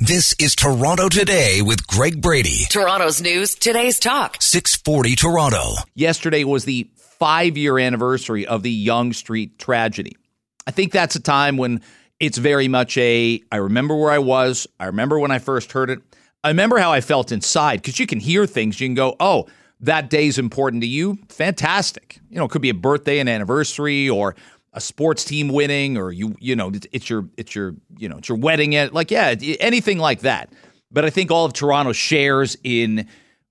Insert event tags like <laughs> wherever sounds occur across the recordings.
This is Toronto Today with Greg Brady. Toronto's news, today's talk. 640 Toronto. Yesterday was the five year anniversary of the Yonge Street tragedy. I think that's a time when it's very much a I remember where I was. I remember when I first heard it. I remember how I felt inside because you can hear things. You can go, oh, that day's important to you. Fantastic. You know, it could be a birthday, an anniversary, or a sports team winning or you you know it's your it's your you know it's your wedding at like yeah anything like that. But i think all of toronto shares in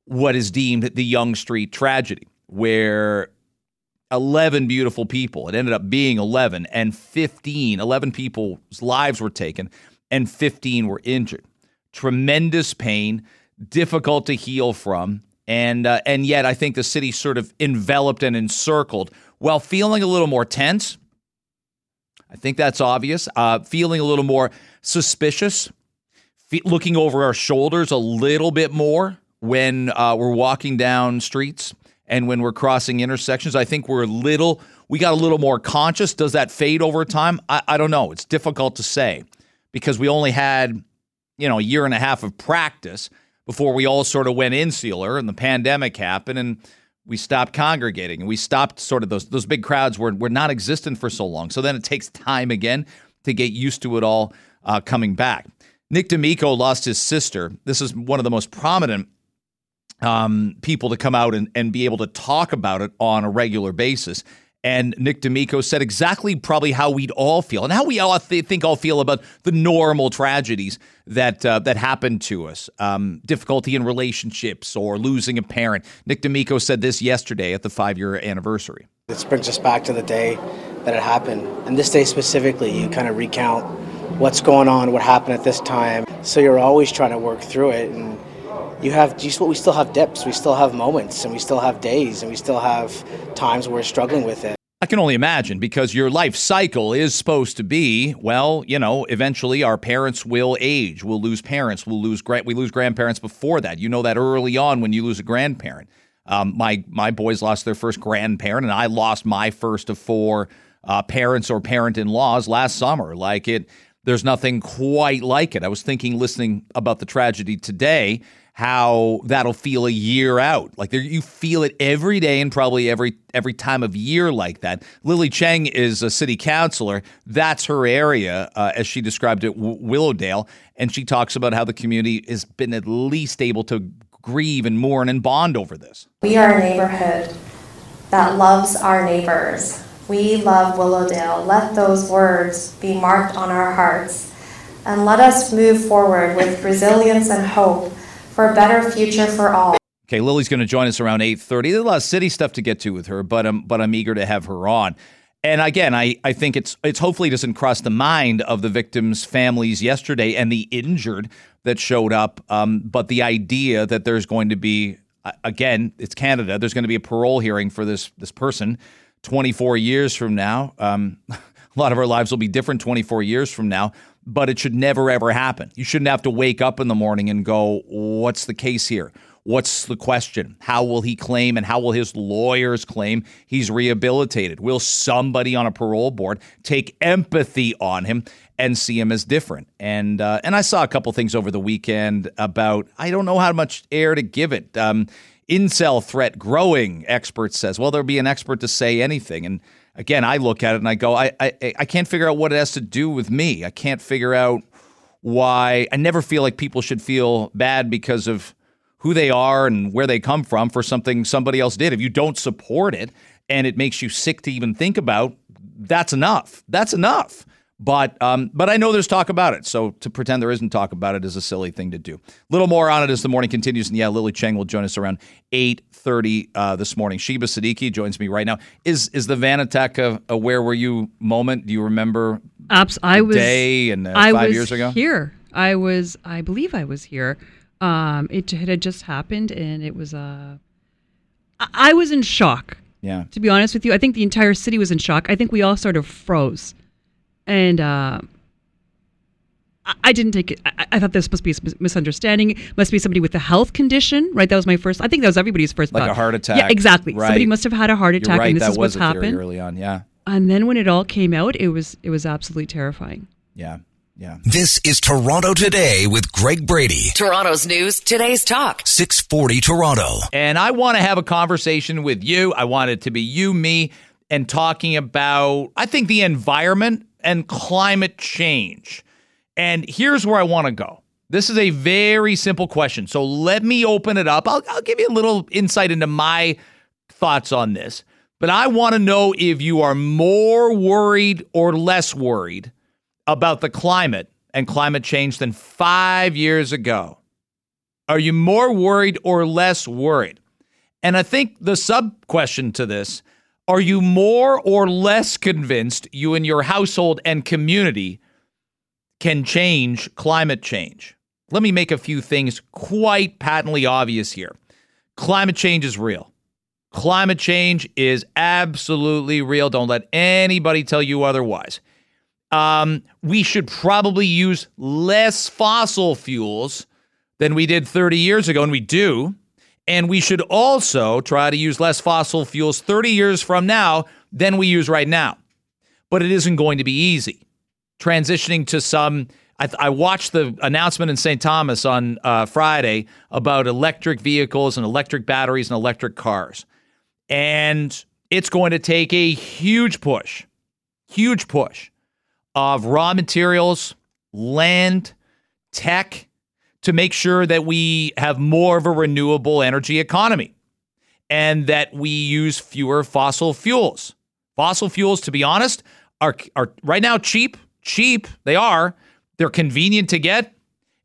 what is deemed the yonge street tragedy where 11 beautiful people it ended up being 11 and 15 11 people's lives were taken and 15 were injured. Tremendous pain difficult to heal from and uh, and yet i think the city sort of enveloped and encircled while feeling a little more tense I think that's obvious. Uh, feeling a little more suspicious, fe- looking over our shoulders a little bit more when uh, we're walking down streets and when we're crossing intersections. I think we're a little, we got a little more conscious. Does that fade over time? I, I don't know. It's difficult to say because we only had, you know, a year and a half of practice before we all sort of went insular and the pandemic happened. And we stopped congregating and we stopped sort of those those big crowds were were not existent for so long. So then it takes time again to get used to it all uh, coming back. Nick D'Amico lost his sister. This is one of the most prominent um, people to come out and, and be able to talk about it on a regular basis. And Nick D'Amico said exactly probably how we'd all feel and how we all th- think all feel about the normal tragedies that uh, that happen to us, um, difficulty in relationships or losing a parent. Nick D'Amico said this yesterday at the five year anniversary. This brings us back to the day that it happened, and this day specifically, you kind of recount what's going on, what happened at this time. So you're always trying to work through it and you have just what we still have dips, we still have moments, and we still have days, and we still have times where we're struggling with it. I can only imagine because your life cycle is supposed to be, well, you know, eventually our parents will age. We'll lose parents. We'll lose we lose grandparents before that. You know that early on when you lose a grandparent. Um, my my boys lost their first grandparent, and I lost my first of four uh, parents or parent in laws last summer. Like it, there's nothing quite like it. I was thinking, listening about the tragedy today, how that'll feel a year out. Like there, you feel it every day and probably every every time of year like that. Lily Cheng is a city councilor. That's her area, uh, as she described it, w- Willowdale, and she talks about how the community has been at least able to grieve and mourn and bond over this. We are a neighborhood that loves our neighbors. We love Willowdale. Let those words be marked on our hearts. And let us move forward with resilience and hope for a better future for all. Okay, Lily's going to join us around 8.30. There's a lot of city stuff to get to with her, but, um, but I'm eager to have her on. And again, I, I think it's it's hopefully doesn't cross the mind of the victims' families yesterday and the injured that showed up. Um, but the idea that there's going to be again, it's Canada. There's going to be a parole hearing for this this person 24 years from now. Um, <laughs> a lot of our lives will be different 24 years from now but it should never ever happen. You shouldn't have to wake up in the morning and go, "What's the case here? What's the question? How will he claim and how will his lawyers claim he's rehabilitated? Will somebody on a parole board take empathy on him and see him as different?" And uh, and I saw a couple things over the weekend about I don't know how much air to give it. Um, incel threat growing. Expert says, well, there'll be an expert to say anything and again, I look at it and I go, I, I, I can't figure out what it has to do with me. I can't figure out why. I never feel like people should feel bad because of who they are and where they come from for something somebody else did. If you don't support it and it makes you sick to even think about, that's enough. That's enough. But um, but I know there's talk about it, so to pretend there isn't talk about it is a silly thing to do. A little more on it as the morning continues, and yeah, Lily Cheng will join us around eight thirty uh, this morning. Sheba Siddiqui joins me right now. Is is the van attack a, a where were you moment? Do you remember? Abs- I was day and uh, I five was years ago. Here, I was. I believe I was here. Um, it, it had just happened, and it was Uh, I, I was in shock. Yeah. To be honest with you, I think the entire city was in shock. I think we all sort of froze and uh, I didn't take it. I, I, thought this must be a misunderstanding. It must be somebody with a health condition, right? That was my first. I think that was everybody's first. Like thought. a heart attack. Yeah, exactly. Right. Somebody must have had a heart attack, You're right. and this that is was what's happened early on. Yeah. And then when it all came out, it was it was absolutely terrifying. Yeah. Yeah. This is Toronto Today with Greg Brady. Toronto's news, today's talk. 640 Toronto. And I want to have a conversation with you. I want it to be you, me, and talking about, I think, the environment and climate change. And here's where I want to go. This is a very simple question. So let me open it up. I'll, I'll give you a little insight into my thoughts on this. But I want to know if you are more worried or less worried about the climate and climate change than five years ago? Are you more worried or less worried? And I think the sub question to this are you more or less convinced you and your household and community can change climate change? Let me make a few things quite patently obvious here. Climate change is real. Climate change is absolutely real. Don't let anybody tell you otherwise um, we should probably use less fossil fuels than we did 30 years ago, and we do. And we should also try to use less fossil fuels 30 years from now than we use right now. But it isn't going to be easy. Transitioning to some, I, I watched the announcement in St. Thomas on uh, Friday about electric vehicles and electric batteries and electric cars. And it's going to take a huge push, huge push of raw materials, land, tech to make sure that we have more of a renewable energy economy and that we use fewer fossil fuels. Fossil fuels, to be honest, are, are right now cheap. Cheap, they are. They're convenient to get.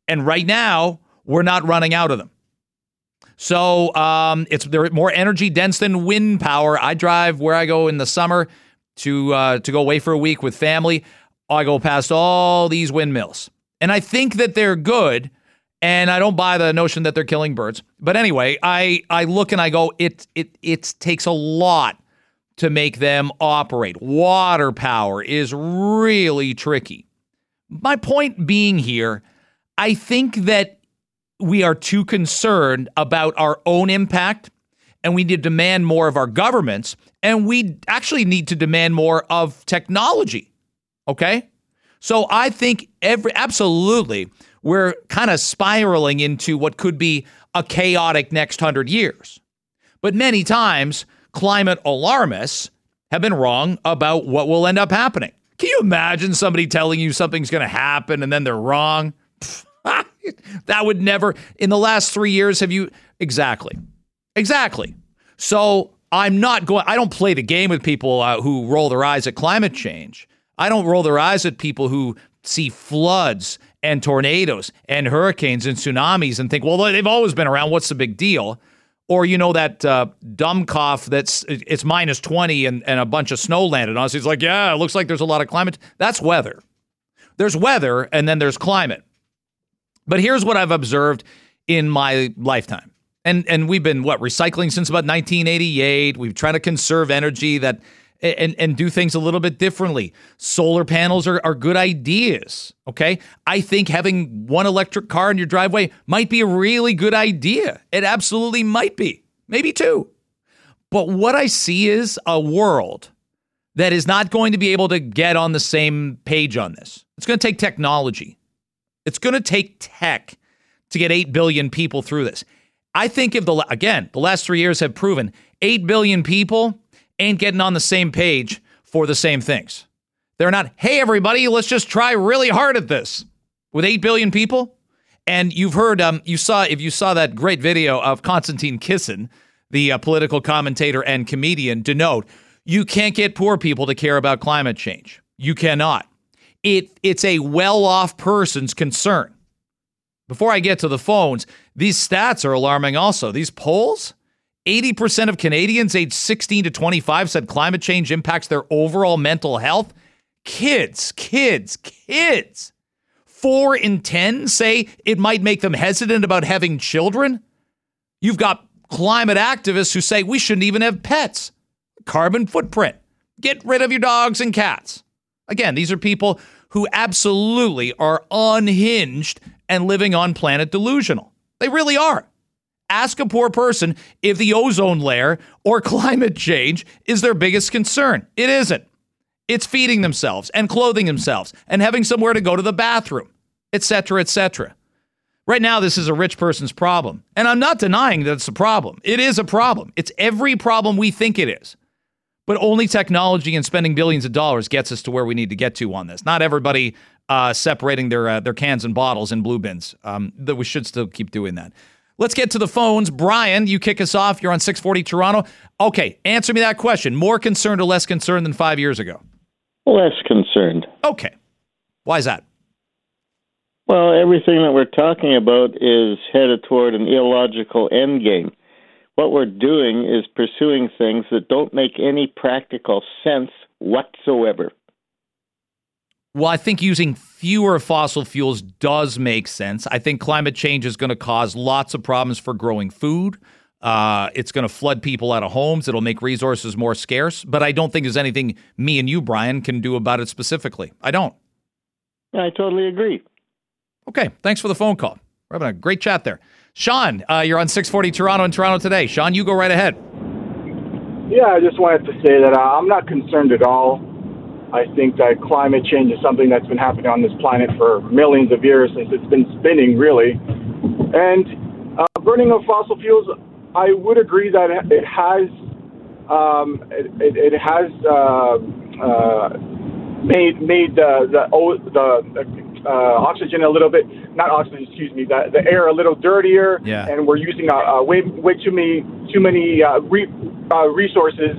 And right now, we're not running out of them. So um, it's they're more energy dense than wind power. I drive where I go in the summer to uh, to go away for a week with family. I go past all these windmills. And I think that they're good. And I don't buy the notion that they're killing birds. But anyway, I, I look and I go, it, it, it takes a lot to make them operate. Water power is really tricky. My point being here, I think that we are too concerned about our own impact and we need to demand more of our governments and we actually need to demand more of technology. Okay? So I think every absolutely we're kind of spiraling into what could be a chaotic next 100 years. But many times climate alarmists have been wrong about what will end up happening. Can you imagine somebody telling you something's going to happen and then they're wrong? <laughs> that would never in the last 3 years have you exactly. Exactly. So I'm not going I don't play the game with people uh, who roll their eyes at climate change. I don't roll their eyes at people who see floods and tornadoes and hurricanes and tsunamis and think, well, they've always been around. What's the big deal? Or you know that uh, dumb cough that's it's minus twenty and, and a bunch of snow landed on us. He's like, yeah, it looks like there's a lot of climate. That's weather. There's weather and then there's climate. But here's what I've observed in my lifetime. And and we've been what recycling since about 1988. We've tried to conserve energy that and, and do things a little bit differently. Solar panels are, are good ideas. Okay. I think having one electric car in your driveway might be a really good idea. It absolutely might be, maybe two. But what I see is a world that is not going to be able to get on the same page on this. It's going to take technology, it's going to take tech to get 8 billion people through this. I think if the, again, the last three years have proven 8 billion people ain't getting on the same page for the same things. They're not, hey, everybody, let's just try really hard at this with 8 billion people. And you've heard, um, you saw, if you saw that great video of Konstantin Kisin, the uh, political commentator and comedian, denote you can't get poor people to care about climate change. You cannot. It, it's a well off person's concern. Before I get to the phones, these stats are alarming also. These polls, 80% of Canadians aged 16 to 25 said climate change impacts their overall mental health. Kids, kids, kids. Four in 10 say it might make them hesitant about having children. You've got climate activists who say we shouldn't even have pets. Carbon footprint. Get rid of your dogs and cats. Again, these are people who absolutely are unhinged and living on planet delusional. They really are. Ask a poor person if the ozone layer or <laughs> climate change is their biggest concern. It isn't. It's feeding themselves and clothing themselves and having somewhere to go to the bathroom, etc., etc. Right now, this is a rich person's problem. And I'm not denying that it's a problem. It is a problem. It's every problem we think it is. But only technology and spending billions of dollars gets us to where we need to get to on this. Not everybody uh, separating their uh, their cans and bottles in blue bins. Um, that we should still keep doing that. Let's get to the phones. Brian, you kick us off. You're on 640 Toronto. Okay, answer me that question. More concerned or less concerned than five years ago? Less concerned. Okay. Why is that? Well, everything that we're talking about is headed toward an illogical end game. What we're doing is pursuing things that don't make any practical sense whatsoever. Well, I think using fewer fossil fuels does make sense. I think climate change is going to cause lots of problems for growing food. Uh, it's going to flood people out of homes. It'll make resources more scarce. But I don't think there's anything me and you, Brian, can do about it specifically. I don't. I totally agree. Okay. Thanks for the phone call. We're having a great chat there. Sean, uh, you're on 640 Toronto and Toronto today. Sean, you go right ahead. Yeah, I just wanted to say that uh, I'm not concerned at all. I think that climate change is something that's been happening on this planet for millions of years since it's been spinning, really. And uh, burning of fossil fuels, I would agree that it has um, it, it, it, has uh, uh, made made the the, the uh, oxygen a little bit, not oxygen, excuse me, the, the air a little dirtier, yeah. and we're using uh, uh, way way too many too many uh, re, uh, resources,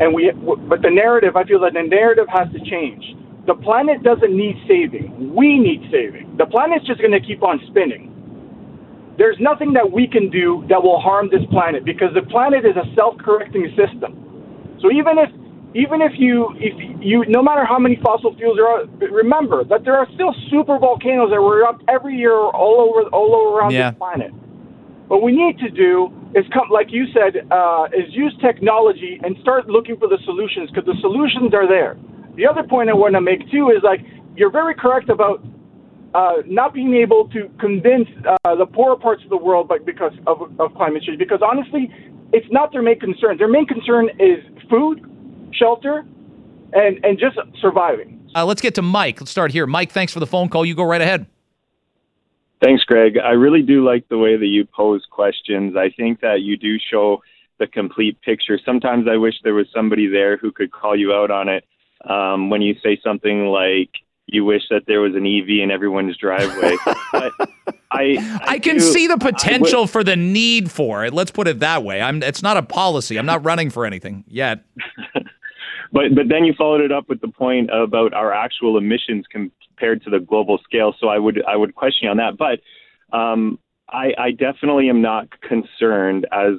and we. But the narrative, I feel that the narrative has to change. The planet doesn't need saving. We need saving. The planet's just going to keep on spinning. There's nothing that we can do that will harm this planet because the planet is a self-correcting system. So even if even if you if you no matter how many fossil fuels there are, remember that there are still super volcanoes that were up every year all over all over around yeah. this planet. What we need to do is come, like you said, uh, is use technology and start looking for the solutions because the solutions are there. The other point I want to make too is like you're very correct about uh, not being able to convince uh, the poorer parts of the world, but because of, of climate change. Because honestly, it's not their main concern. Their main concern is food, shelter, and and just surviving. Uh, let's get to Mike. Let's start here. Mike, thanks for the phone call. You go right ahead. Thanks, Greg. I really do like the way that you pose questions. I think that you do show the complete picture. Sometimes I wish there was somebody there who could call you out on it um, when you say something like, you wish that there was an EV in everyone's driveway. <laughs> I, I, I can do, see the potential w- for the need for it. Let's put it that way. I'm. It's not a policy. I'm not running for anything yet. <laughs> but but then you followed it up with the point about our actual emissions compared to the global scale. So I would I would question you on that. But um, I, I definitely am not concerned as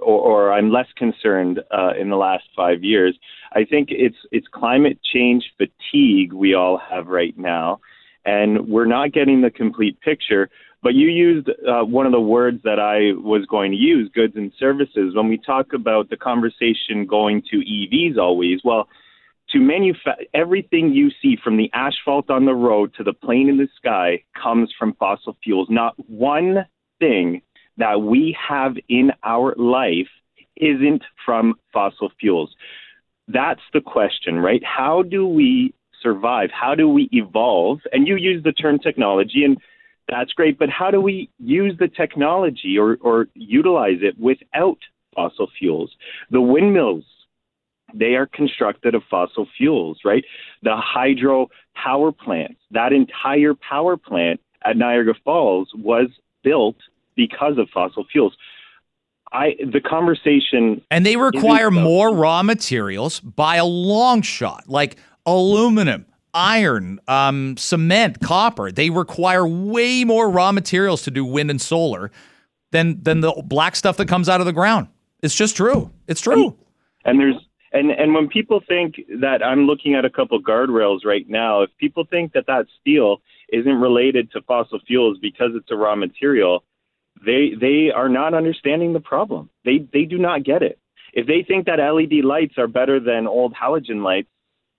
or, or I'm less concerned uh, in the last five years. I think it's it's climate change fatigue we all have right now, and we're not getting the complete picture. But you used uh, one of the words that I was going to use, goods and services. When we talk about the conversation going to EVs, always well, to manufacture everything you see from the asphalt on the road to the plane in the sky comes from fossil fuels. Not one thing that we have in our life isn't from fossil fuels. That's the question, right? How do we survive? How do we evolve? And you use the term technology, and that's great, but how do we use the technology or, or utilize it without fossil fuels? The windmills, they are constructed of fossil fuels, right? The hydro power plants, that entire power plant at Niagara Falls was built because of fossil fuels. I the conversation and they require more raw materials by a long shot, like aluminum, iron, um, cement, copper. They require way more raw materials to do wind and solar than than the black stuff that comes out of the ground. It's just true. It's true. And there's and and when people think that I'm looking at a couple guardrails right now, if people think that that steel isn't related to fossil fuels because it's a raw material, they they are not understanding the problem. They they do not get it. If they think that LED lights are better than old halogen lights,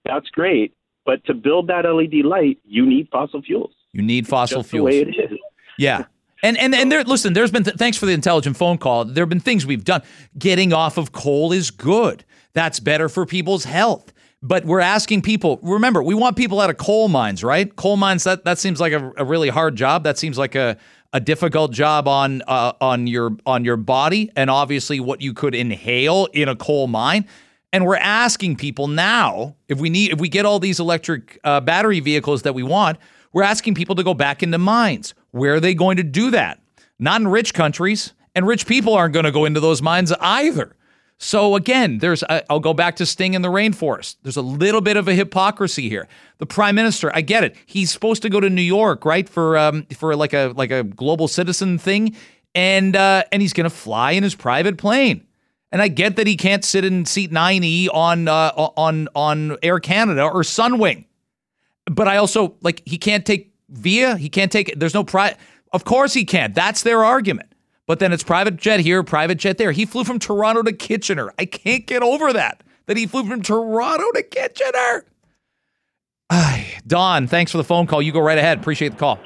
that's great. But to build that LED light, you need fossil fuels. You need fossil Just fuels. The way it is. Yeah. And and and there listen, there's been th- thanks for the intelligent phone call. There have been things we've done. Getting off of coal is good. That's better for people's health. But we're asking people. Remember, we want people out of coal mines, right? Coal mines. That that seems like a, a really hard job. That seems like a a difficult job on uh, on your on your body, and obviously what you could inhale in a coal mine. And we're asking people now if we need if we get all these electric uh, battery vehicles that we want, we're asking people to go back into mines. Where are they going to do that? Not in rich countries, and rich people aren't going to go into those mines either. So again, there's I'll go back to Sting in the rainforest. There's a little bit of a hypocrisy here. The prime minister, I get it. He's supposed to go to New York, right, for um, for like a like a global citizen thing, and uh, and he's going to fly in his private plane. And I get that he can't sit in seat 9E on uh, on on Air Canada or Sunwing, but I also like he can't take Via. He can't take. There's no pri. Of course he can't. That's their argument. But then it's private jet here, private jet there. He flew from Toronto to Kitchener. I can't get over that. That he flew from Toronto to Kitchener. Don, thanks for the phone call. You go right ahead. Appreciate the call.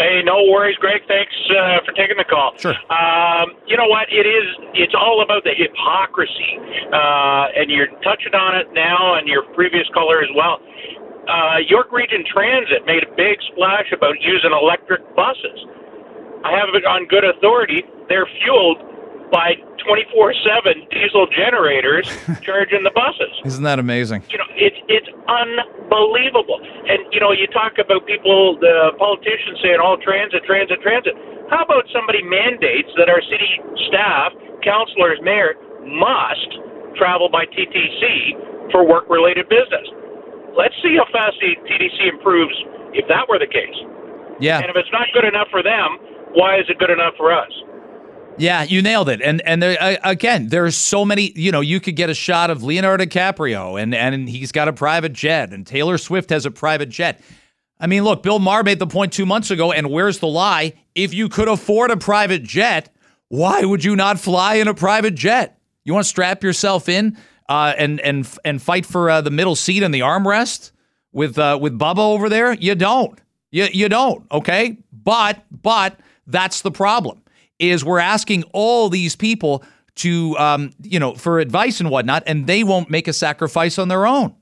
Hey, no worries, Greg. Thanks uh, for taking the call. Sure. Um, you know what? It is. It's all about the hypocrisy, uh, and you're touching on it now, and your previous caller as well. Uh, York Region Transit made a big splash about using electric buses. I have it on good authority. They're fueled by 24/7 diesel generators <laughs> charging the buses. Isn't that amazing? You know, it's it's unbelievable. And you know, you talk about people, the politicians saying all transit, transit, transit. How about somebody mandates that our city staff, councilors, mayor must travel by TTC for work-related business? Let's see how fast the TTC improves if that were the case. Yeah. And if it's not good enough for them, why is it good enough for us? Yeah, you nailed it. And and there, again, there's so many. You know, you could get a shot of Leonardo DiCaprio, and and he's got a private jet, and Taylor Swift has a private jet. I mean, look, Bill Maher made the point two months ago, and where's the lie? If you could afford a private jet, why would you not fly in a private jet? You want to strap yourself in uh, and and and fight for uh, the middle seat and the armrest with uh, with Bubba over there? You don't. You you don't. Okay, but but that's the problem. Is we're asking all these people to, um, you know, for advice and whatnot, and they won't make a sacrifice on their own.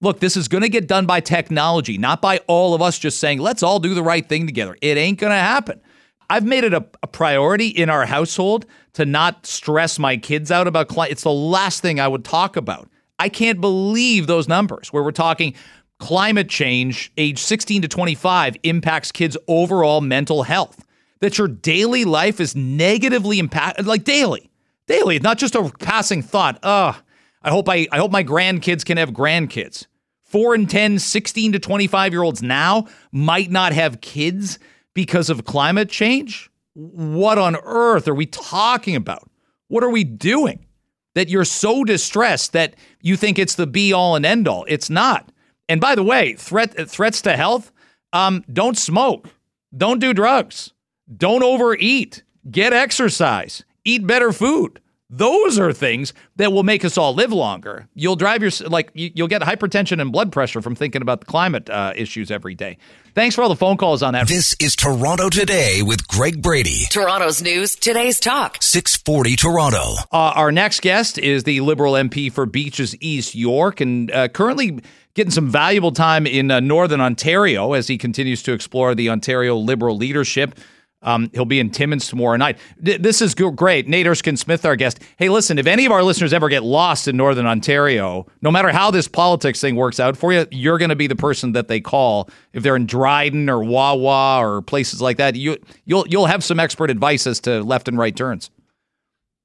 Look, this is going to get done by technology, not by all of us just saying, let's all do the right thing together. It ain't going to happen. I've made it a, a, priority in our household to not stress my kids out about climate. It's the last thing I would talk about. I can't believe those numbers where we're talking climate change, age 16 to 25, impacts kids' overall mental health that your daily life is negatively impacted, like daily, daily, not just a passing thought. Ugh, I hope I, I hope my grandkids can have grandkids. Four and 10, 16 to 25 year olds now might not have kids because of climate change. What on earth are we talking about? What are we doing? That you're so distressed that you think it's the be all and end all. It's not. And by the way, threat threats to health. Um, don't smoke. Don't do drugs. Don't overeat. Get exercise. Eat better food. Those are things that will make us all live longer. You'll drive your like you'll get hypertension and blood pressure from thinking about the climate uh, issues every day. Thanks for all the phone calls on that. This is Toronto Today with Greg Brady. Toronto's news, today's talk. 640 Toronto. Uh, our next guest is the Liberal MP for Beaches East York and uh, currently getting some valuable time in uh, Northern Ontario as he continues to explore the Ontario Liberal leadership. Um, he'll be in Timmins tomorrow night. D- this is great. Nate Erskine Smith, our guest. Hey, listen, if any of our listeners ever get lost in Northern Ontario, no matter how this politics thing works out for you, you're going to be the person that they call if they're in Dryden or Wawa or places like that. You you'll you'll have some expert advice as to left and right turns.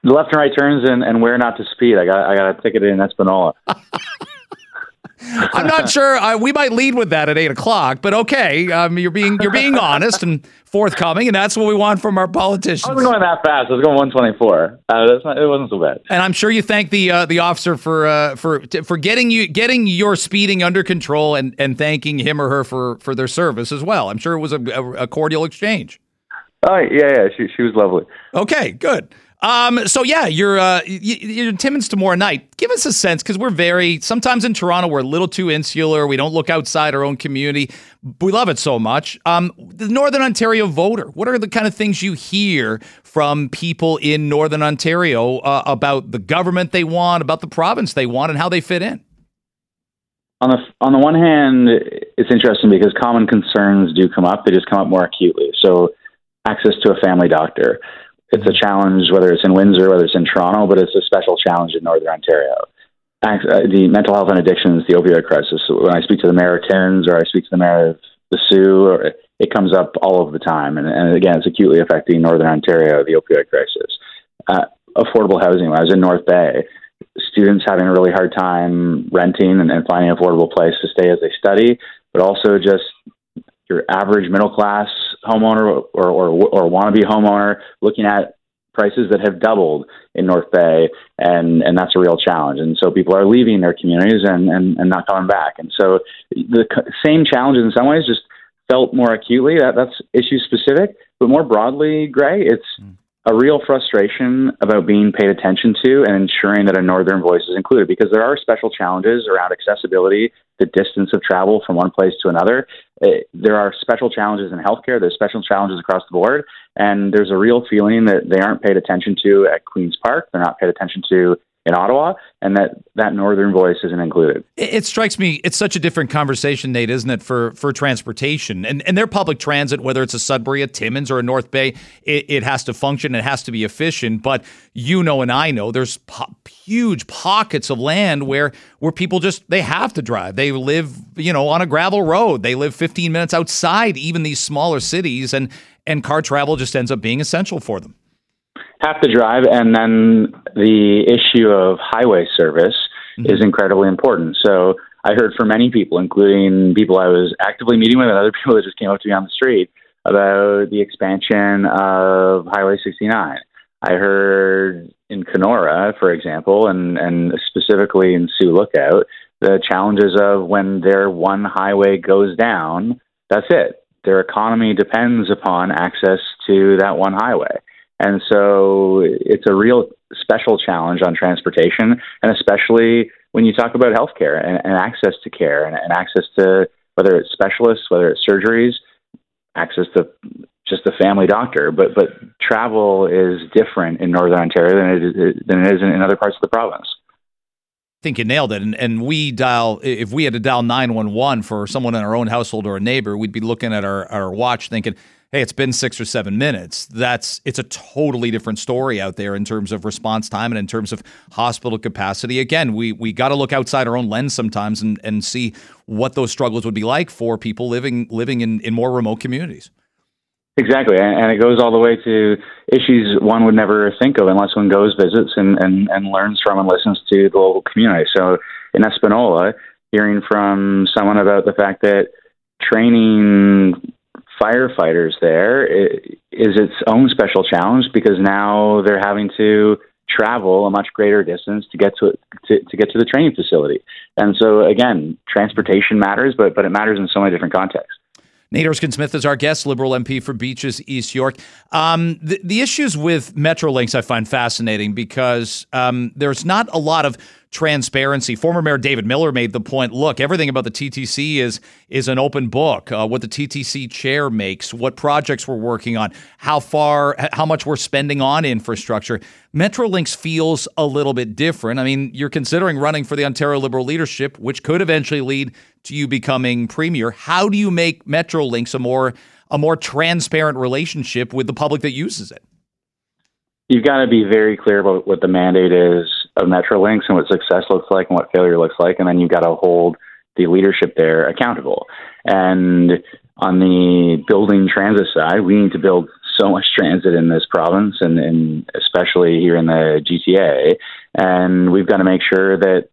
The left and right turns and, and where not to speed. I got I got a ticket in Espanola. <laughs> I'm not <laughs> sure. Uh, we might lead with that at eight o'clock, but okay. Um, you're being you're being <laughs> honest and forthcoming, and that's what we want from our politicians. I wasn't going that fast. I was going 124. Uh, not, it wasn't so bad. And I'm sure you thank the uh, the officer for uh, for for getting you getting your speeding under control, and and thanking him or her for for their service as well. I'm sure it was a, a cordial exchange. Oh yeah, yeah. She she was lovely. Okay, good. Um, so yeah, you're uh, you're in Timmins tomorrow night. Give us a sense because we're very sometimes in Toronto we're a little too insular. We don't look outside our own community. We love it so much. Um, the Northern Ontario voter. What are the kind of things you hear from people in Northern Ontario uh, about the government they want, about the province they want, and how they fit in? on the on the one hand, it's interesting because common concerns do come up. They just come up more acutely. So, access to a family doctor. It's a challenge whether it's in Windsor, whether it's in Toronto, but it's a special challenge in Northern Ontario. Uh, the mental health and addictions, the opioid crisis. When I speak to the mayor of Cairns or I speak to the mayor of the Soo, it comes up all of the time. And, and again, it's acutely affecting Northern Ontario, the opioid crisis. Uh, affordable housing. When I was in North Bay, students having a really hard time renting and, and finding an affordable place to stay as they study, but also just your average middle class homeowner or, or, or wannabe homeowner looking at prices that have doubled in North Bay, and, and that's a real challenge. And so people are leaving their communities and, and, and not coming back. And so the same challenges in some ways just felt more acutely. That, that's issue specific, but more broadly, Gray, it's mm a real frustration about being paid attention to and ensuring that a northern voice is included because there are special challenges around accessibility, the distance of travel from one place to another. Eh, there are special challenges in healthcare, there's special challenges across the board, and there's a real feeling that they aren't paid attention to at Queen's Park, they're not paid attention to in Ottawa, and that that northern voice isn't included. It, it, strikes me it's such a different conversation, Nate, isn't it, for for transportation and and their public transit, whether it's a Sudbury, a Timmins, or a North Bay, it, it has to function, it has to be efficient. But you know, and I know, there's po- huge pockets of land where where people just they have to drive. They live, you know, on a gravel road. They live 15 minutes outside even these smaller cities, and and car travel just ends up being essential for them have to drive, and then the issue of highway service mm-hmm. is incredibly important. So I heard from many people, including people I was actively meeting with, and other <laughs> people that just came up to me on the street about the expansion of Highway 69. I heard in Kenora, for example, and, and specifically in Sioux Lookout, the challenges of when their one highway goes down, that's it. Their economy depends upon access to that one highway. And so it's a real special challenge on transportation, and especially when you talk about healthcare and, and access to care and, and access to whether it's specialists, whether it's surgeries, access to just a family doctor. But but travel is different in Northern Ontario than it is, than it is in other parts of the province. I think you nailed it. And, and we dial, if we had to dial 911 for someone in our own household or a neighbor, we'd be looking at our, our watch thinking, hey, it's been six or seven minutes. That's it's a totally different story out there in terms of response time and in terms of hospital capacity. Again, we we got to look outside our own lens sometimes and, and see what those struggles would be like for people living living in, in more remote communities. Exactly, and it goes all the way to issues one would never think of unless one goes, visits, and, and, and learns from and listens to the local community. So in Espanola, hearing from someone about the fact that training firefighters there is its own special challenge because now they're having to travel a much greater distance to get to, to to get to the training facility. And so again, transportation matters, but but it matters in so many different contexts. Nate Erskine Smith is our guest, Liberal MP for Beaches, East York. Um, the, the, issues with Metrolinx I find fascinating because um, there's not a lot of transparency. Former Mayor David Miller made the point: look, everything about the TTC is is an open book. Uh, what the TTC chair makes, what projects we're working on, how far, how much we're spending on infrastructure. Metrolinx feels a little bit different. I mean, you're considering running for the Ontario Liberal leadership, which could eventually lead to you becoming premier. How do you make Metrolinx a more a more transparent relationship with the public that uses it? You've got to be very clear about what the mandate is of Metrolinx and what success looks like and what failure looks like, and then you've got to hold the leadership there accountable. And on the building transit side, we need to build so much transit in this province and, and especially here in the GTA. And we've got to make sure that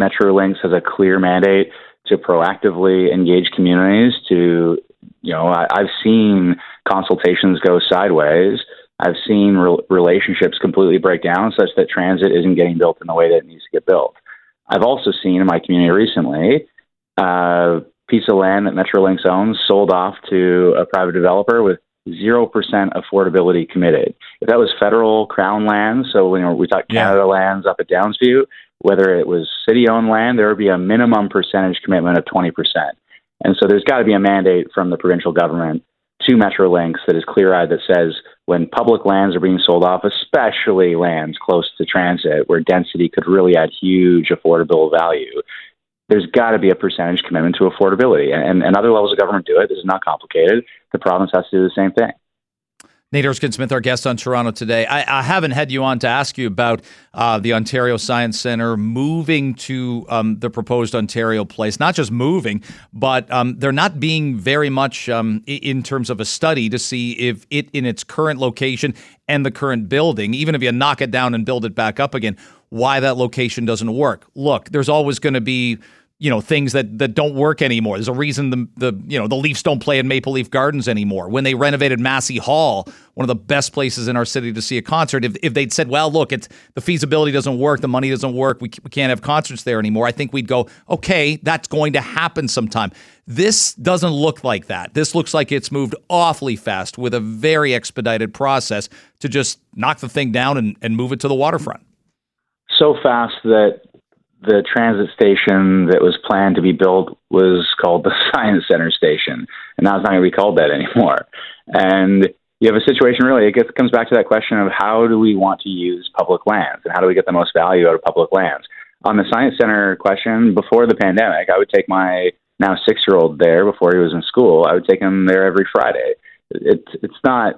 Metrolinx has a clear mandate to proactively engage communities to, you know, I, I've seen consultations go sideways I've seen re- relationships completely break down such that transit isn't getting built in the way that it needs to get built. I've also seen in my community recently a uh, piece of land that Metrolinx owns sold off to a private developer with 0% affordability committed. If that was federal crown land, so know, we talk Canada yeah. lands up at Downsview, whether it was city owned land, there would be a minimum percentage commitment of 20%. And so there's got to be a mandate from the provincial government to Metrolinx that is clear eyed that says when public lands are being sold off, especially lands close to transit where density could really add huge affordable value, there's got to be a percentage commitment to affordability. And, and other levels of government do it. This is not complicated. The province has to do the same thing. Nate Erskine Smith, our guest on Toronto today. I, I, haven't had you on to ask you about uh, the Ontario Science Centre moving to um, the proposed Ontario Place. Not just moving, but um, they're not being very much um, in terms of a study to see if it, in its current location and the current building, even if you knock it down and build it back up again, why that location doesn't work. Look, there's always going to be you know things that that don't work anymore. There's a reason the the you know the Leafs don't play in Maple Leaf Gardens anymore. When they renovated Massey Hall, one of the best places in our city to see a concert, if if they'd said, well, look, it's the feasibility doesn't work, the money doesn't work, we we can't have concerts there anymore. I think we'd go, okay, that's going to happen sometime. This doesn't look like that. This looks like it's moved awfully fast with a very expedited process to just knock the thing down and, and move it to the waterfront. So fast that the transit station that was planned to be built was called the <laughs> Science Center Station, and now it's not going to be called that anymore. And you have a situation really, it gets, comes back to that question of how do we want to use public lands and how do we get the most value out of public lands? On the Science Center question, before the pandemic, I would take my now six year old there before he was in school. I would take him there every Friday. It's, it's not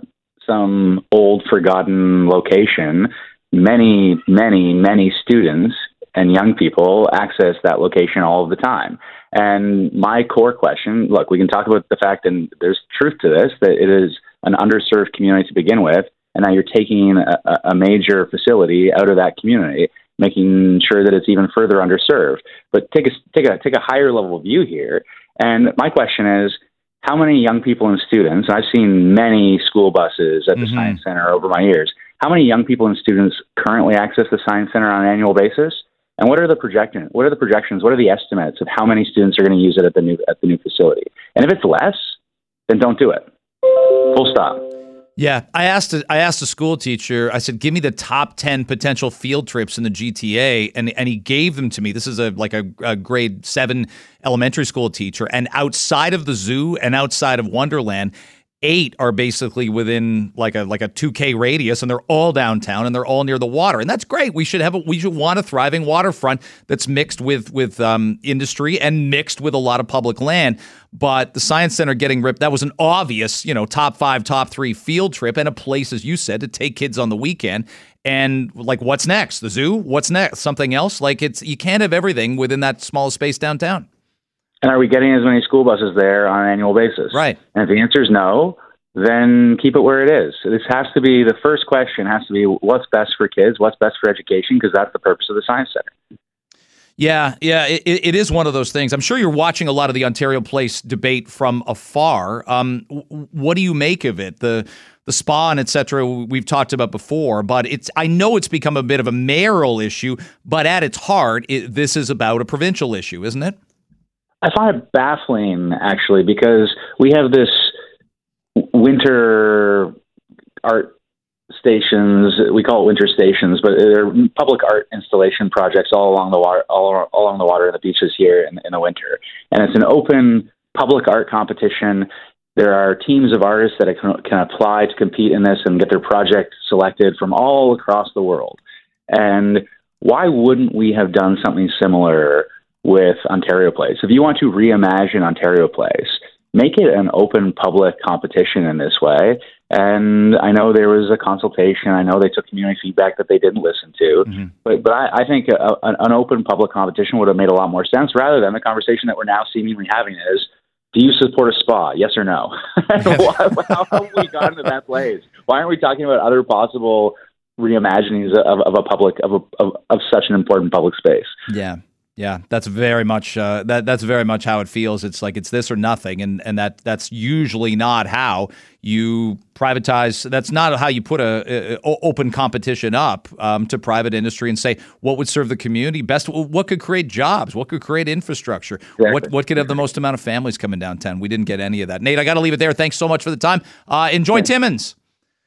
some old forgotten location. Many, many, many students and young people access that location all of the time. And my core question look, we can talk about the fact, and there's truth to this, that it is an underserved community to begin with, and now you're taking a, a major facility out of that community, making sure that it's even further underserved. But take a, take a, take a higher level view here. And my question is, how many young people and students, I've seen many school buses at the mm-hmm. Science Center over my years, how many young people and students currently access the Science Center on an annual basis? And what are the projections? What are the projections? What are the estimates of how many students are going to use it at the new at the new facility? And if it's less, then don't do it. Full stop. Yeah, I asked a, I asked a school teacher. I said, "Give me the top ten potential field trips in the GTA," and and he gave them to me. This is a like a, a grade seven elementary school teacher, and outside of the zoo and outside of Wonderland, eight are basically within like a like a 2k radius and they're all downtown and they're all near the water. And that's great. We should have a we should want a thriving waterfront that's mixed with with um, industry and mixed with a lot of public land. But the science center getting ripped that was an obvious you know top five top three field trip and a place as you said to take kids on the weekend. And like what's next? The zoo? What's next? Something else? Like it's you can't have everything within that small space downtown and are we getting as many school buses there on an annual basis? Right. And if the answer is no, then keep it where it is. This has to be the first question has to be what's best for kids, what's best for education, because that's the purpose of the Science Center. Yeah, yeah, it, it is one of those things. I'm sure you're watching a lot of the Ontario Place debate from afar. Um, what do you make of it? The the spa and etc. We've talked about before, but it's I know it's become a bit of a mayoral issue, but at its heart, it, this is about a provincial issue, isn't it? I find it baffling actually because we have this winter art stations. We call it winter stations, but they're public art installation projects all along the water, all, all along the water and the beaches here in, in the winter. And it's an open public art competition. There are teams of artists that can, can apply to compete in this and get their project selected from all across the world. And why wouldn't we have done something similar with Ontario Place. If you want to reimagine Ontario Place, make it an open public competition in this way. And I know there was a consultation. I know they took community feedback that they didn't listen to. Mm-hmm. But but I, I think a, an open public competition would have made a lot more sense rather than the conversation that we're now seemingly having is do you support a spa? Yes or no? <laughs> How have we gotten to that place? Why aren't we talking about other possible reimaginings of, of a public of, a, of of such an important public space? Yeah. Yeah, that's very much uh, that. That's very much how it feels. It's like it's this or nothing, and and that that's usually not how you privatize. That's not how you put a, a open competition up um, to private industry and say what would serve the community best. What could create jobs? What could create infrastructure? Exactly. What what could have the most amount of families coming downtown? We didn't get any of that. Nate, I got to leave it there. Thanks so much for the time. Uh, enjoy. Timmins.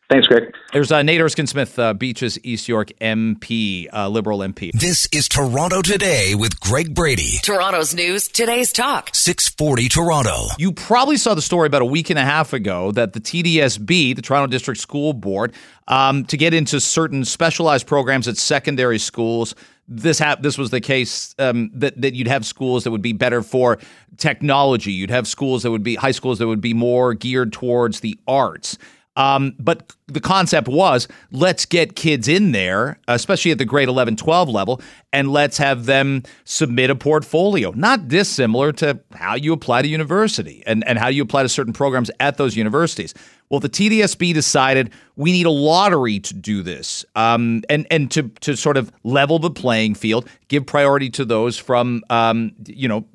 Thanks, Greg. There's uh, Nate Erskine Smith, uh, Beaches East York MP, uh, Liberal MP. This is Toronto Today with Greg Brady. Toronto's news, today's talk. 640 Toronto. You probably saw the story about a week and a half ago that the TDSB, the Toronto District School Board, um, to get into certain specialized programs at secondary schools, this ha- this was the case um, that that you'd have schools that would be better for technology. You'd have schools that would be high schools that would be more geared towards the arts. Um, but the concept was let's get kids in there, especially at the grade 11, 12 level, and let's have them submit a portfolio, not dissimilar to how you apply to university and, and how you apply to certain programs at those universities. Well, the TDSB decided we need a lottery to do this um, and, and to, to sort of level the playing field, give priority to those from, um, you know,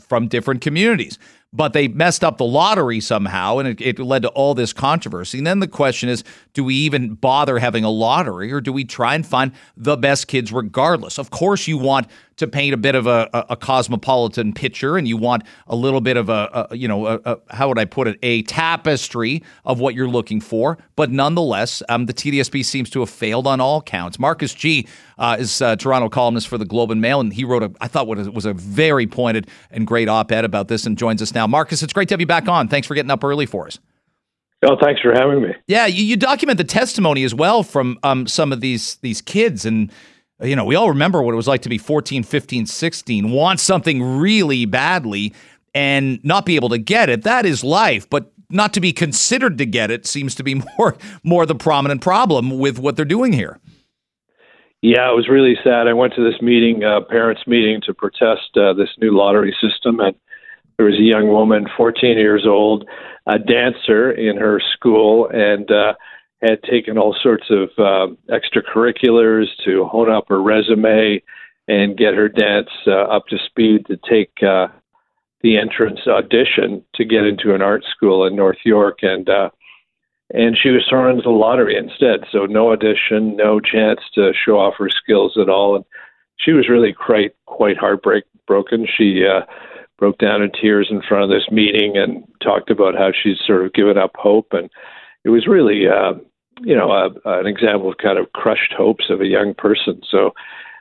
from different communities but they messed up the lottery somehow and it, it, led to all this controversy. And then the question is do we even bother having a lottery or do we try and find the best kids regardless? Of course, you want to paint a bit of a, a, a cosmopolitan picture and you want a little bit of a, a you know, a, how would I put it, a tapestry of what you're looking for. But nonetheless, um, the TDSB seems to have failed on all counts. Marcus Gee uh, is a Toronto columnist for the Globe and Mail, and he wrote a, I thought what was a very pointed and great op ed about this and joins us now. Marcus, it's great to have you back on. Thanks for getting up early for us. Oh, thanks for having me. Yeah, you, you document the testimony as well from um, some of these these kids and you know, we all remember what it was like to be 14, 15, 16, want something really badly and not be able to get it. That is life, but not to be considered to get it seems to be <laughs> more more the prominent problem with what they're doing here. Yeah, it was really sad. I went to this meeting, uh, parents' meeting, to protest uh, this new lottery system, and there was a young woman, 14 years old, a dancer in her school, and uh, had taken all sorts of uh, extracurriculars to hone up her resume and get her dance uh, up to speed to take uh, the entrance audition to get into an art school in North York, and uh, and she was thrown into the lottery instead. So no audition, no chance to show off her skills at all, and she was really quite quite heartbroken. She uh, broke down in tears in front of this meeting and talked about how she's sort of given up hope and it was really uh, you know, a, an example of kind of crushed hopes of a young person. So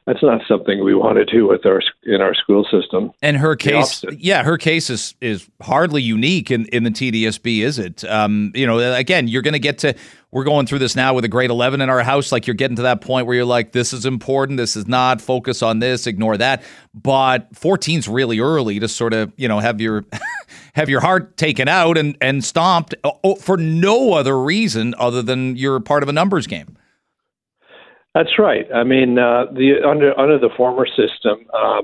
that's not something we want to do with our in our school system. And her case, yeah, her case is is hardly unique in, in the TDSB, is it? Um, you know, again, you're going to get to. We're going through this now with a grade 11 in our house. Like you're getting to that point where you're like, this is important. This is not. Focus on this. Ignore that. But 14's really early to sort of you know have your <laughs> have your heart taken out and and stomped uh, for no other reason other than you're part of a numbers game. That's right. I mean, uh, the under under the former system, um,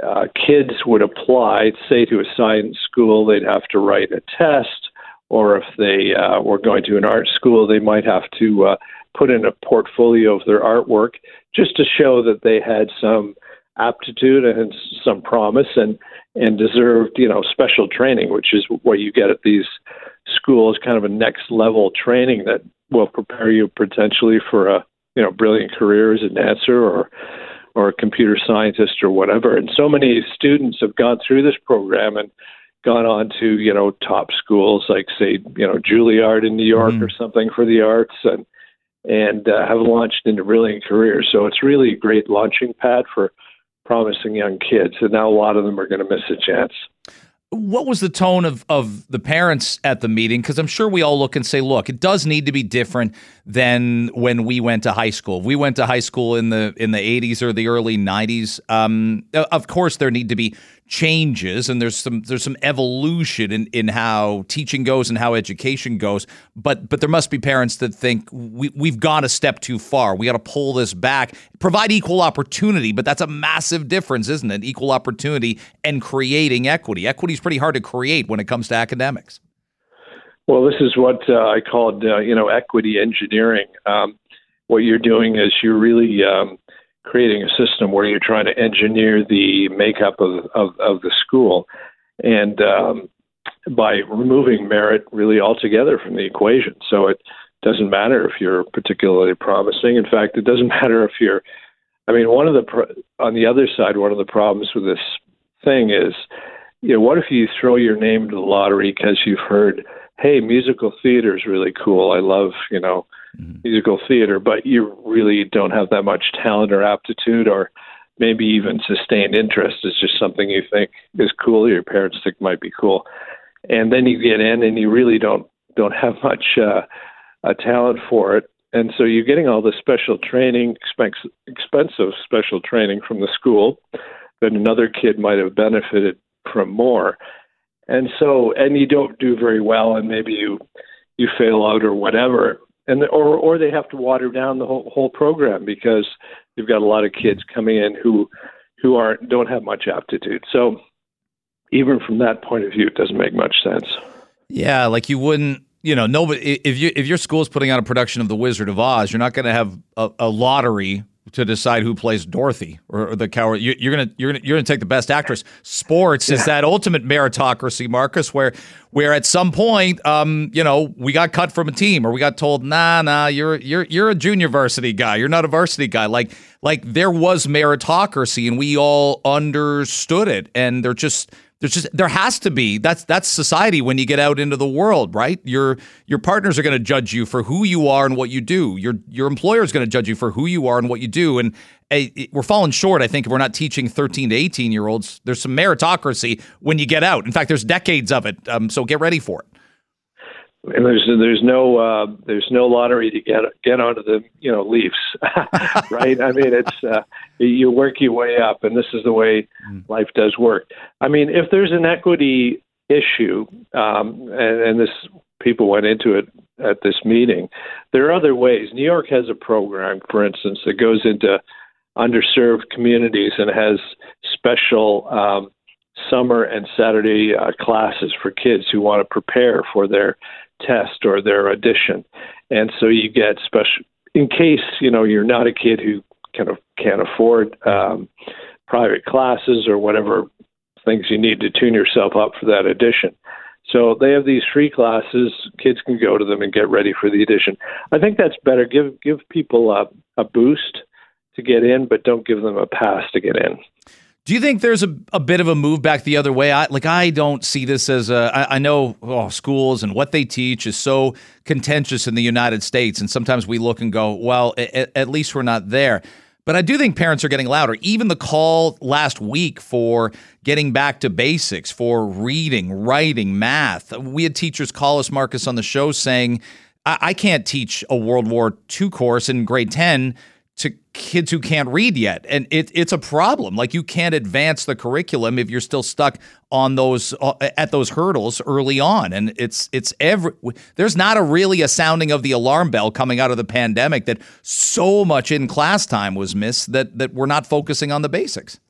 uh, kids would apply, say, to a science school. They'd have to write a test, or if they uh, were going to an art school, they might have to uh, put in a portfolio of their artwork just to show that they had some aptitude and some promise and and deserved you know special training which is what you get at these schools kind of a next level training that will prepare you potentially for a you know brilliant career as a dancer or or a computer scientist or whatever. And so many students have gone through this program and gone on to you know top schools like say you know Juilliard in New York mm-hmm. or something for the arts and and uh, have launched into brilliant careers. So it's really a great launching pad for promising young kids. And now a lot of them are going to miss a chance what was the tone of, of the parents at the meeting? Because I'm sure we all look and say, look, it does need to be different than when we went to high school. If we went to high school in the in the 80s or the early 90s. Um, of course, there need to be changes and there's some there's some evolution in, in how teaching goes and how education goes but but there must be parents that think we, we've gone a step too far we got to pull this back provide equal opportunity but that's a massive difference isn't it equal opportunity and creating equity equity is pretty hard to create when it comes to academics well this is what uh, i called uh, you know equity engineering um, what you're doing is you're really um, creating a system where you're trying to engineer the makeup of, of, of the school. And um, by removing merit really altogether from the equation. So it doesn't matter if you're particularly promising. In fact, it doesn't <laughs> matter if you're, I mean, one of the, pro- on the other side, one of the problems with this thing is, you know, what if you throw your name to the lottery because you've heard hey, musical theater is really cool. I love, you know, mm-hmm. musical theater, but you really don't have that much talent or aptitude or maybe even sustained interest. It's just something you think is cool, your parents think might be cool. And then you get in and you really don't don't have <laughs> much uh, a talent for it. And so you're getting all this special training, expensive special training from the school that another kid might have benefited more. And so and you don't do very well and maybe you you fail out or whatever. And or or they have to water down the whole whole program because you've got a lot of kids coming in who who aren't don't have much aptitude. So even from that point of view it doesn't make much sense. Yeah like you wouldn't you know nobody if you if your school is putting out a production of the wizard of oz you're not going to have a, a lottery to decide who plays Dorothy or, or the coward. You, are gonna you're gonna you're gonna take the best actress. Sports yeah. is that ultimate meritocracy, Marcus, where where at some point, um, you know, we got cut from a team or we got told, nah, nah, you're you're you're a junior varsity guy. You're not a varsity guy. Like like there was meritocracy and we all understood it, and they're just there's just there has to be that's that's society when you get out into the world, right? Your your partners are going to judge you for who you are and what you do. Your your employer is going to judge you for who you are and what you do. And we're falling short, I think, if we're not teaching 13 to 18 year olds. There's some meritocracy when you get out. In fact, there's decades of it. Um, so get ready for it and there's there's no uh, there's no lottery to get get onto the you know Leafs, <laughs> right? I mean, it's uh, you work your way up, and this is the way mm. life does work. I mean, if there's an equity issue, um, and, and this people went into it at this meeting, there are other ways. New York has a program, for instance, that goes into underserved communities and has special um, summer and Saturday uh, classes for kids who want to prepare for their test or their audition. And so you get special, in case, you know, you're not a kid who kind of can't afford um, private classes or whatever things you need to tune yourself up for that audition. So they have these free classes. Kids can go to them and get ready for the audition. I think that's better. Give give people a, a boost to get in, but don't give them a pass to get in. Do you think there's a, a bit of a move back the other way? I, like I don't see this as a. I, I know oh, schools and what they teach is so contentious in the United States, and sometimes we look and go, well, at, at least we're not there. But I do think parents are getting louder. Even the call last week for getting back to basics, for reading, writing, math. We had teachers call us, Marcus, on the show saying, I, I can't teach a World War II course in grade 10 to kids who can't read yet. And it, it's a problem. Like you can't advance the curriculum if you're still stuck on those uh, at those hurdles early on. And it's it's every there's not a really a sounding of the alarm bell coming out of the pandemic that so much in class time was missed that that we're not focusing on the basics.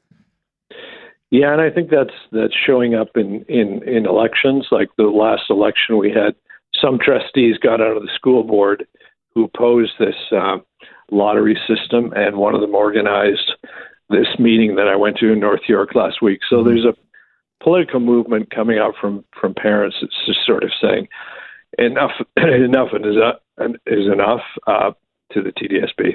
Yeah and i think that's that's showing up in in in elections. Like the last election we had some trustees got out of the school board who opposed this uh, lottery system, and one of them organized this meeting that I went to in North York last week. So mm-hmm. there's a political movement coming out from from parents. It's just sort of saying enough, <clears throat> enough is, uh, is enough uh, to the TDSB.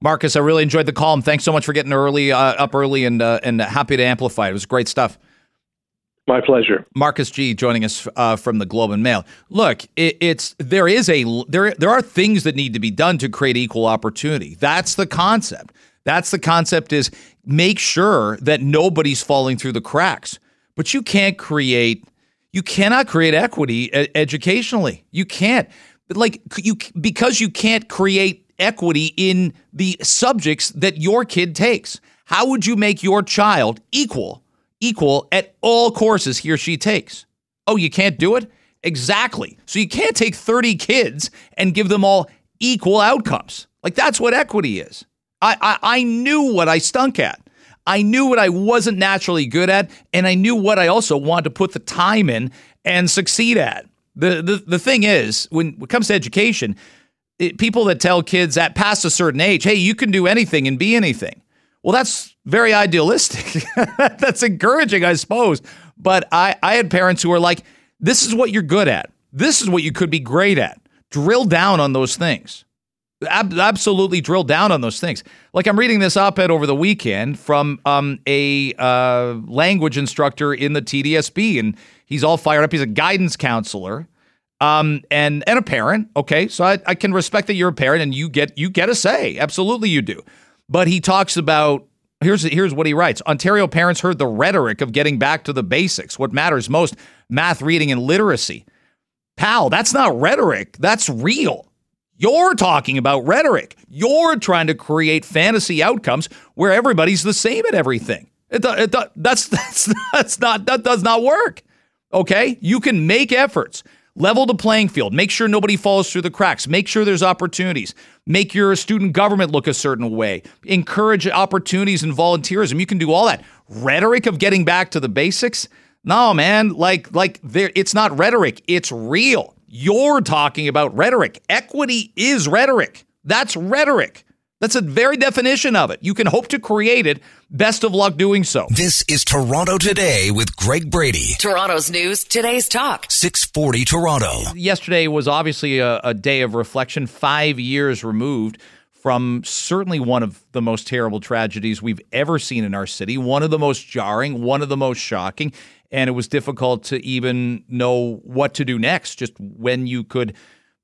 Marcus, I really enjoyed the call. And thanks so much for getting early uh, up early and uh, and happy to amplify. It was great stuff. My pleasure. Marcus Gee. joining us uh, from the Globe and Mail. Look, it, it's there is a there there are things that need to be done to create equal opportunity. That's the concept. That's the concept is make sure that nobody's falling through the cracks. But you can't create you cannot create equity educationally. You can't. But like you because you can't create equity in the subjects that your kid takes. How would you make your child equal equal at all courses he or she takes. Oh, you can't do it? Exactly. So you can't take 30 kids and give them all equal outcomes. Like that's what equity is. I, I, I knew what I stunk at. I knew what I wasn't naturally good at, and I knew what I also wanted to put the time in and succeed at. The the, the thing is, when it comes to education, it, people that tell kids at past a certain age, hey, you can do anything and be anything. Well, that's very idealistic. <laughs> that's encouraging, I suppose. But I, I had parents who were like, this is what you're good at. This is what you could be great at. Drill down on those things. Ab- absolutely drill down on those things. Like I'm reading this op ed over the weekend from um, a uh, language instructor in the TDSB, and he's all fired up. He's a guidance counselor. um, and and a parent. Okay, so I, I can respect that you're a parent and you get you get a say. Absolutely, you do. But he talks about here's here's what he writes. Ontario parents heard the rhetoric of getting back to the basics. What matters most: math, reading, and literacy. Pal, that's not rhetoric. That's real. You're talking about rhetoric. You're trying to create fantasy outcomes where everybody's the same at everything. It, it, that's, that's, <laughs> that's not, that does not work. Okay? You can make efforts. Level the playing field. Make sure nobody falls through the cracks. Make sure there's opportunities. Make your student government look a certain way. Encourage opportunities and volunteerism. You can do all that. Rhetoric of getting back to the basics? No, man. Like, like there, it's not rhetoric. It's real. You're talking about rhetoric. Equity is rhetoric. That's rhetoric. That's the very definition of it. You can hope to create it. Best of luck doing so. This is Toronto Today with Greg Brady. Toronto's news, today's talk. 640 Toronto. Yesterday was obviously a, a day of reflection, five years removed from certainly one of the most terrible tragedies we've ever seen in our city, one of the most jarring, one of the most shocking. And it was difficult to even know what to do next, just when you could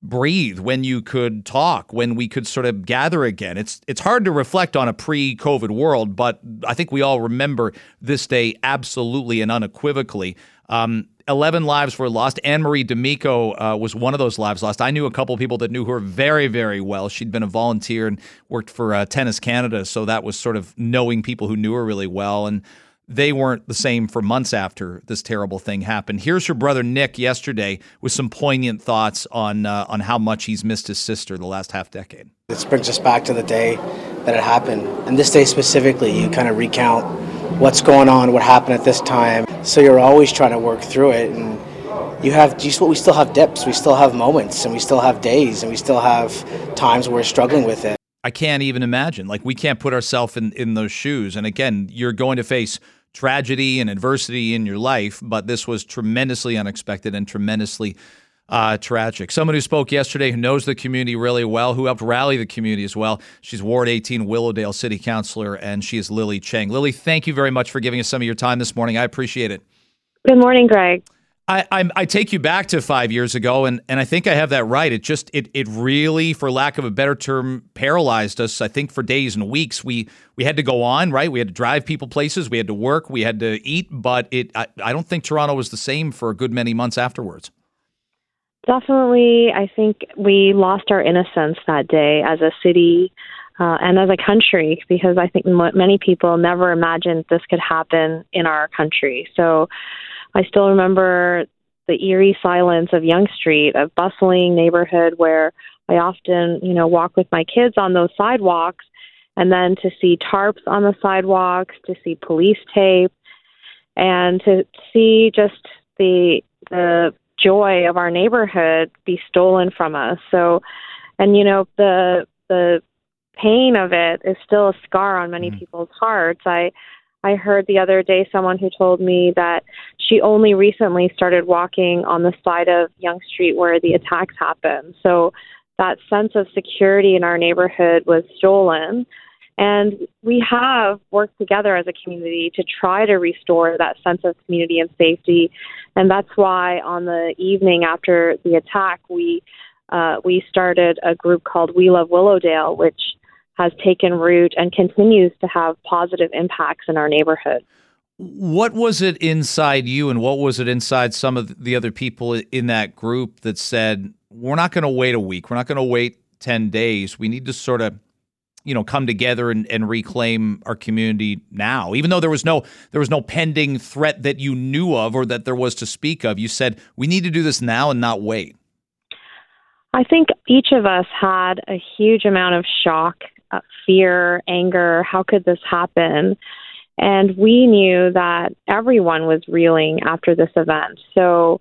breathe, when you could talk, when we could sort of gather again. It's it's hard to reflect on a pre-COVID world, but I think we all remember this day absolutely and unequivocally. Um, 11 lives were lost. Anne Marie D'Amico uh, was one of those lives lost. I knew a couple people that knew her very, very well. She'd been a volunteer and worked for uh, Tennis Canada, so that was sort of knowing people who knew her really well. And they weren't the same for months after this terrible thing happened. Here's her brother Nick yesterday with some poignant thoughts on uh, on how much he's missed his sister the last half decade. This brings us back to the day that it happened, and this day specifically, you kind of recount what's going on, what happened at this time. So you're always trying to work through it, and you have just what we still have dips, we still have moments, and we still have days, and we still have times where we're struggling with it. I can't even imagine. Like we can't put ourselves in in those shoes. And again, you're going to face tragedy and adversity in your life, but this was tremendously unexpected and tremendously uh, tragic. Someone who spoke yesterday who knows the community really well, who helped rally the community as well. She's Ward 18 Willowdale City Councilor, and she is Lily Cheng. Lily, thank you very much for giving us some of your time this morning. I appreciate it. Good morning, Greg. I, I, I take you back to five years ago, and, and I think I have that right. It just it it really, for lack of a better term, paralyzed us. I think for days and weeks, we we had to go on. Right, we had to drive people places, we had to work, we had to eat, but it I, I don't think Toronto was the same for a good many months afterwards. Definitely, I think we lost our innocence that day as a city. Uh, and as a country, because I think m- many people never imagined this could happen in our country. So, I still remember the eerie silence of Yonge Street, a bustling neighborhood where I often, you know, walk with my kids on those sidewalks, and then to see tarps on the sidewalks, to see police tape, and to see just the the joy of our neighborhood be stolen from us. So, and you know, the the pain of it is still a scar on many mm. people's hearts. I I heard the other day someone who told me that she only recently started walking on the side of Yonge Street where the attacks happened. So that sense of security in our neighborhood was stolen. And we have worked together as a community to try to restore that sense of community and safety. And that's why on the evening after the attack, we uh, we started a group called We Love Willowdale, which has taken root and continues to have positive impacts in our neighborhood. What was it inside you, and what was it inside some of the other people in that group that said, We're not going to wait a week, we're not going to wait 10 days. We need to sort of you know come together and, and reclaim our community now even though there was no there was no pending threat that you knew of or that there was to speak of you said we need to do this now and not wait i think each of us had a huge amount of shock uh, fear, anger. How could this happen? And we knew that everyone was reeling after this event. So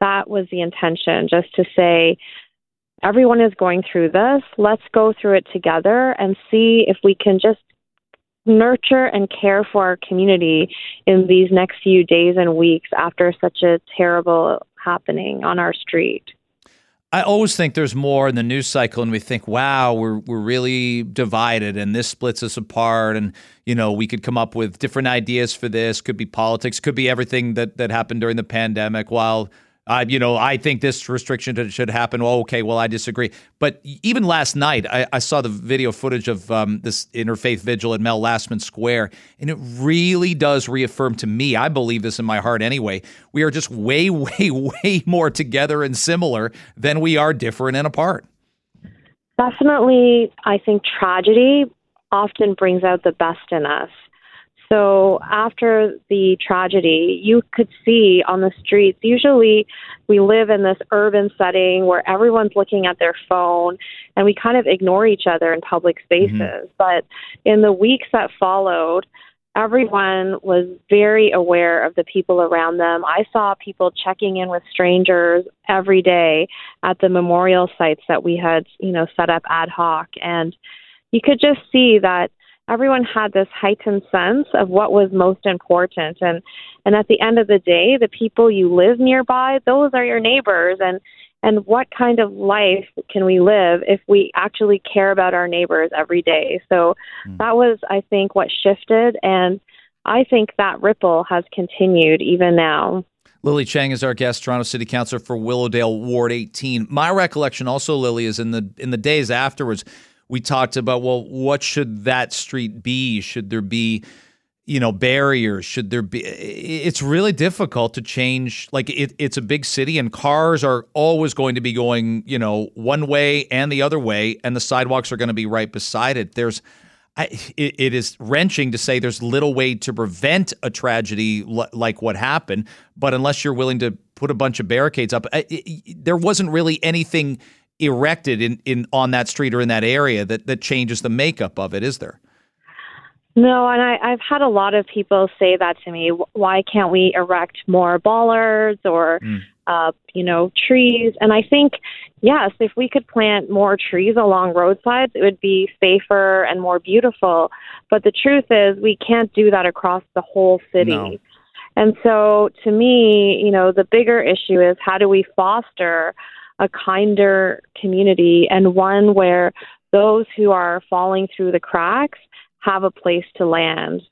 that was the intention, just to say, everyone is going through this. Let's go through it together and see if we can just nurture and care for our community in these next few days and weeks after such a terrible happening on our street. I always think there's more in the news cycle, and we think, "Wow, we're we're really divided, and this splits us apart." And you know, we could come up with different ideas for this. Could be politics, could be everything that that happened during the pandemic. While Uh, you know, I think this restriction should happen. Well, okay, well, I disagree. But even last night, I, I saw the video footage of um, this interfaith vigil at Mel Lastman Square, and it really does reaffirm to me, I believe this in my heart anyway, we are just way, <laughs> way, way more together and similar than we are different and apart. Definitely, I think tragedy often brings out the best in us. So after the tragedy, you could see on the streets, usually we live in this urban setting where everyone's looking at their phone and we kind of ignore each other in public spaces. Mm-hmm. But in the weeks that followed, everyone was very aware of the people around them. I saw people checking in with strangers every day at the memorial sites that we had, you know, set up ad hoc and you could just see that everyone had this heightened sense of what was most important. And and at the end of the day the people you live nearby those are your neighbors. And and what kind of life can we live if we actually care about our neighbors every day? So mm. that was i think what shifted. And i think that ripple has continued even now. Lily Cheng is our guest, Toronto City Councilor for Willowdale Ward 18. My recollection also, Lily, is in the in the days afterwards, we talked about well what should that street be? Should there be you know barriers? Should there be it's really difficult to change like it, it's a big city and cars are always going to be going you know one way and the other way and the sidewalks are going to be right beside it. There's I, it, it is wrenching to say there's little way to prevent a tragedy l- like what happened but unless you're willing to put a bunch of barricades up it, it, there wasn't really anything erected in, in on that street or in that area that, that changes the makeup of it, is there? No, and I, I've had a lot of people say that to me. Why can't we erect more bollards or, mm. uh, you know, trees? And I think, yes, if we could plant more trees along roadsides, it would be safer and more beautiful. But the truth is, we can't do that across the whole city. No. And so, to me, you know, the bigger issue is how do we foster a kinder community and one where those who are falling through the cracks have a place to land.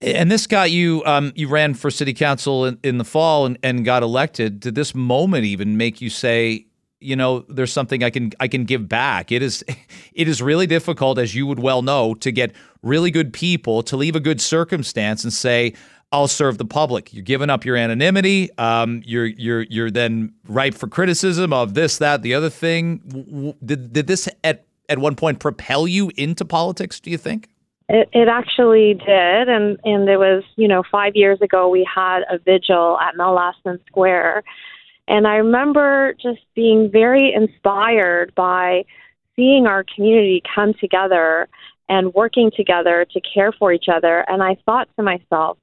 And this got you. Um, you ran for city council in, in the fall and, and got elected. Did this moment even make you say, you know, there's something I can I can give back? It is, <laughs> it is really difficult, as you would well know, to get really good people to leave a good circumstance and say, I'll serve the public. You're giving up your anonymity. Um, you're you're you're then ripe for criticism of this, that, the other thing. Did did this at at one point propel you into politics? Do you think? It, it actually did, and and it was you know five years ago we had a vigil at Mel Lastman Square, and I remember just being very inspired by seeing our community come together and working together to care for each other. And I thought to myself,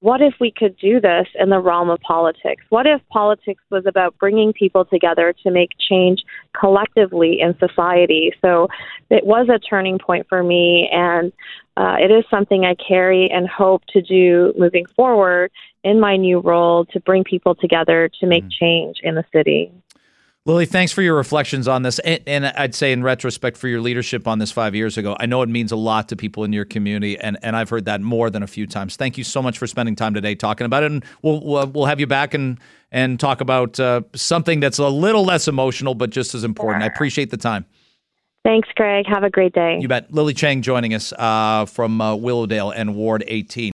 what if we could do this in the realm of politics? What if politics was about bringing people together to make change collectively in society? So it was a turning point for me, and uh, it is something I carry and hope to do moving forward in my new role to bring people together to make mm. change in the city. Lily, thanks for your reflections on this. And, and, I'd say, in retrospect, for your leadership on this five years ago. I know it means a lot to people in your community, and, and I've heard that more than a few times. Thank you so much for spending time today talking about it. And we'll, we'll, we'll have you back and, and talk about uh, something that's a little less emotional, but just as important. I appreciate the time. Thanks, Greg. Have a great day. You bet. Lily Cheng joining us uh, from uh, Willowdale and Ward 18.